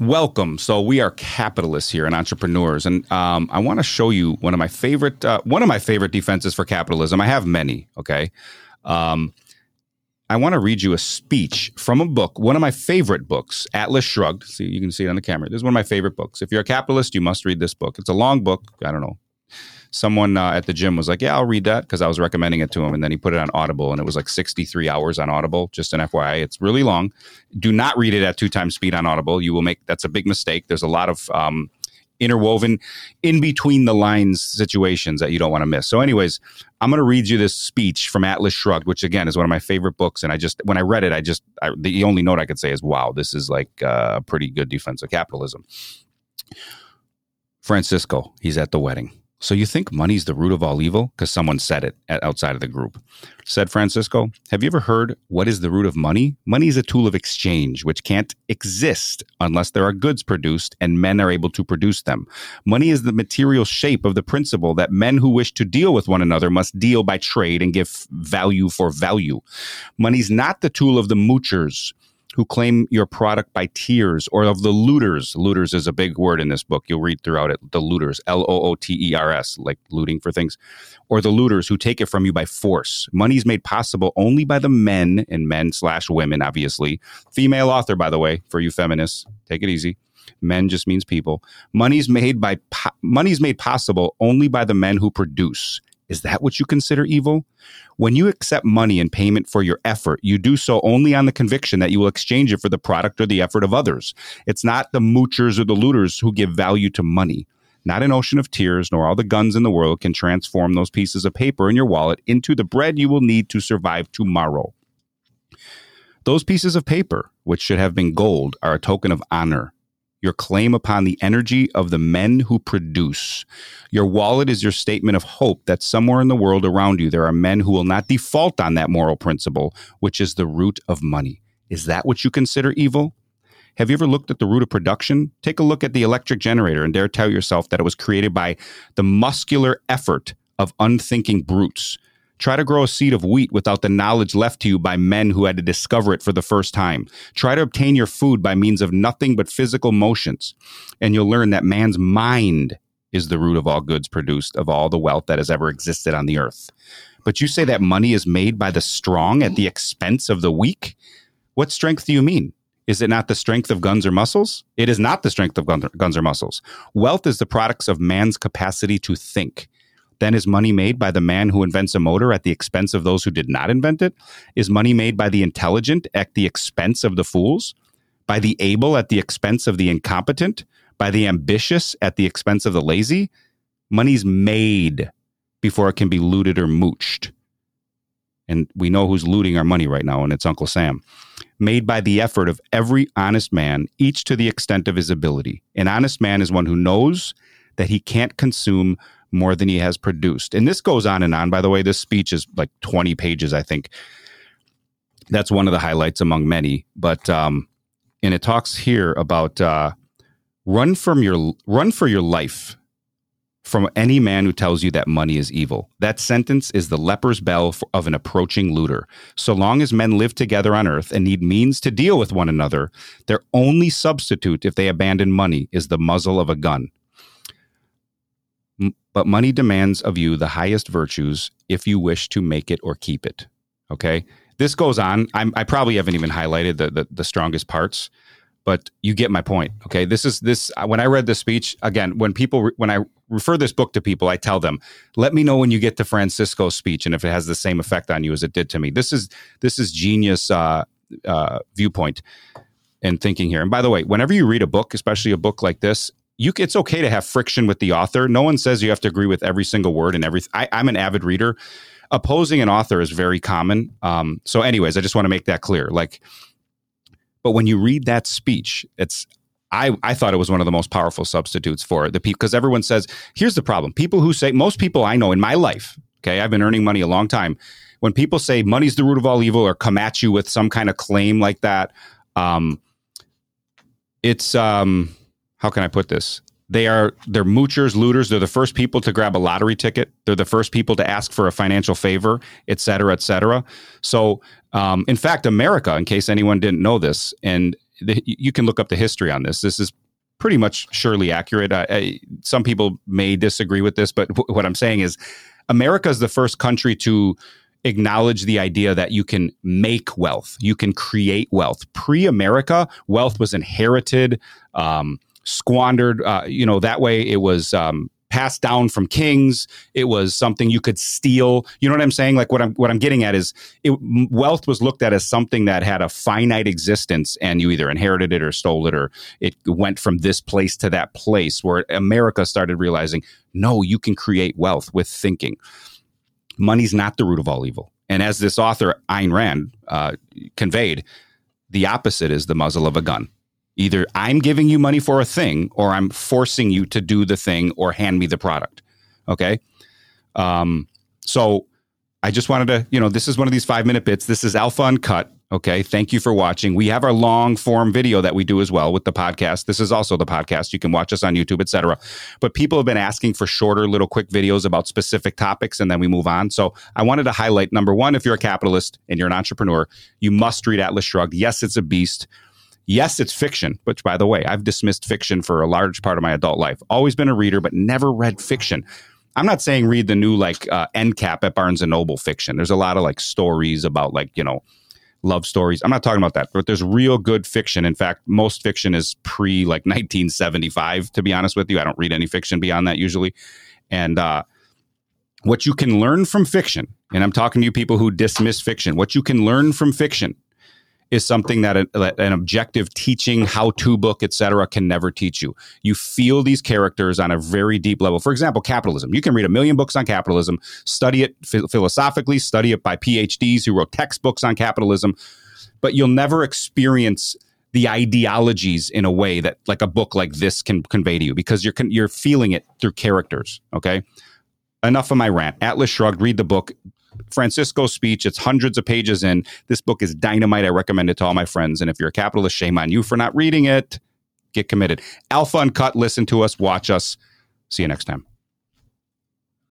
welcome. So we are capitalists here and entrepreneurs, and um, I want to show you one of my favorite uh, one of my favorite defenses for capitalism. I have many. Okay, um, I want to read you a speech from a book, one of my favorite books, Atlas Shrugged. See, you can see it on the camera. This is one of my favorite books. If you're a capitalist, you must read this book. It's a long book. I don't know. Someone uh, at the gym was like, "Yeah, I'll read that," because I was recommending it to him, and then he put it on Audible, and it was like 63 hours on Audible. Just an FYI, it's really long. Do not read it at two times speed on Audible. You will make that's a big mistake. There's a lot of um, interwoven in between the lines situations that you don't want to miss. So, anyways, I'm going to read you this speech from Atlas Shrugged, which again is one of my favorite books. And I just, when I read it, I just, I, the only note I could say is, wow, this is like uh, a pretty good defense of capitalism. Francisco, he's at the wedding. So you think money's the root of all evil? Because someone said it outside of the group. Said Francisco, Have you ever heard what is the root of money? Money is a tool of exchange, which can't exist unless there are goods produced and men are able to produce them. Money is the material shape of the principle that men who wish to deal with one another must deal by trade and give value for value. Money's not the tool of the moochers who claim your product by tears or of the looters. Looters is a big word in this book. You'll read throughout it. The looters, L O O T E R S, like looting for things, or the looters who take it from you by force. Money's made possible only by the men and men slash women, obviously. Female author, by the way, for you feminists. Take it easy. Men just means people. Money's made by po- money's made possible only by the men who produce. Is that what you consider evil? When you accept money in payment for your effort, you do so only on the conviction that you will exchange it for the product or the effort of others. It's not the moochers or the looters who give value to money. Not an ocean of tears, nor all the guns in the world can transform those pieces of paper in your wallet into the bread you will need to survive tomorrow. Those pieces of paper, which should have been gold, are a token of honor your claim upon the energy of the men who produce. Your wallet is your statement of hope that somewhere in the world around you there are men who will not default on that moral principle, which is the root of money. Is that what you consider evil? Have you ever looked at the root of production? Take a look at the electric generator and dare tell yourself that it was created by the muscular effort of unthinking brutes Try to grow a seed of wheat without the knowledge left to you by men who had to discover it for the first time. Try to obtain your food by means of nothing but physical motions, and you'll learn that man's mind is the root of all goods produced, of all the wealth that has ever existed on the earth. But you say that money is made by the strong at the expense of the weak? What strength do you mean? Is it not the strength of guns or muscles? It is not the strength of guns or muscles. Wealth is the products of man's capacity to think. Then is money made by the man who invents a motor at the expense of those who did not invent it? Is money made by the intelligent at the expense of the fools? By the able at the expense of the incompetent? By the ambitious at the expense of the lazy? Money's made before it can be looted or mooched. And we know who's looting our money right now, and it's Uncle Sam. Made by the effort of every honest man, each to the extent of his ability. An honest man is one who knows that he can't consume more than he has produced. And this goes on and on. By the way, this speech is like 20 pages, I think. That's one of the highlights among many. But um, and it talks here about uh, run from your run for your life from any man who tells you that money is evil. That sentence is the leper's bell of an approaching looter. So long as men live together on earth and need means to deal with one another, their only substitute if they abandon money is the muzzle of a gun. But money demands of you the highest virtues if you wish to make it or keep it. Okay. This goes on. I'm, i probably haven't even highlighted the, the, the strongest parts, but you get my point. Okay. This is this. When I read this speech again, when people when I refer this book to people, I tell them, "Let me know when you get to Francisco's speech and if it has the same effect on you as it did to me." This is this is genius uh, uh, viewpoint and thinking here. And by the way, whenever you read a book, especially a book like this, you it's okay to have friction with the author. No one says you have to agree with every single word and every. I, am an avid reader. Opposing an author is very common. Um, so, anyways, I just want to make that clear. Like, but when you read that speech, it's I, I thought it was one of the most powerful substitutes for the people because everyone says here's the problem people who say most people i know in my life okay i've been earning money a long time when people say money's the root of all evil or come at you with some kind of claim like that um, it's um, how can I put this? They are they're moochers, looters. They're the first people to grab a lottery ticket. They're the first people to ask for a financial favor, et cetera, et cetera. So, um, in fact, America, in case anyone didn't know this, and the, you can look up the history on this. This is pretty much surely accurate. I, I, some people may disagree with this, but w- what I'm saying is America is the first country to acknowledge the idea that you can make wealth, you can create wealth. Pre America, wealth was inherited, um, squandered. Uh, you know, that way it was um, passed down from kings. It was something you could steal. You know what I'm saying? Like what I'm what I'm getting at is it, wealth was looked at as something that had a finite existence, and you either inherited it or stole it, or it went from this place to that place. Where America started realizing, no, you can create wealth with thinking. Money's not the root of all evil. And as this author Ayn Rand uh, conveyed, the opposite is the muzzle of a gun. Either I'm giving you money for a thing or I'm forcing you to do the thing or hand me the product. Okay. Um, so I just wanted to, you know, this is one of these five minute bits. This is Alpha Uncut. Okay. Thank you for watching. We have our long form video that we do as well with the podcast. This is also the podcast. You can watch us on YouTube, etc. But people have been asking for shorter, little quick videos about specific topics and then we move on. So I wanted to highlight number one, if you're a capitalist and you're an entrepreneur, you must read Atlas Shrugged. Yes, it's a beast. Yes, it's fiction, which, by the way, I've dismissed fiction for a large part of my adult life. Always been a reader, but never read fiction. I'm not saying read the new like uh, end cap at Barnes and Noble fiction. There's a lot of like stories about like you know love stories. I'm not talking about that, but there's real good fiction. In fact, most fiction is pre like 1975. To be honest with you, I don't read any fiction beyond that usually. And uh, what you can learn from fiction, and I'm talking to you people who dismiss fiction. What you can learn from fiction is something that a, an objective teaching how to book etc can never teach you. You feel these characters on a very deep level. For example capitalism. You can read a million books on capitalism study it philosophically study it by phds who wrote textbooks on capitalism but you'll never experience the ideologies in a way that like a book like this can convey to you because you're you're feeling it through characters okay? Enough of my rant. Atlas shrugged. Read the book Francisco's speech. It's hundreds of pages in. This book is dynamite. I recommend it to all my friends. And if you're a capitalist, shame on you for not reading it. Get committed. Alpha Uncut, listen to us, watch us. See you next time.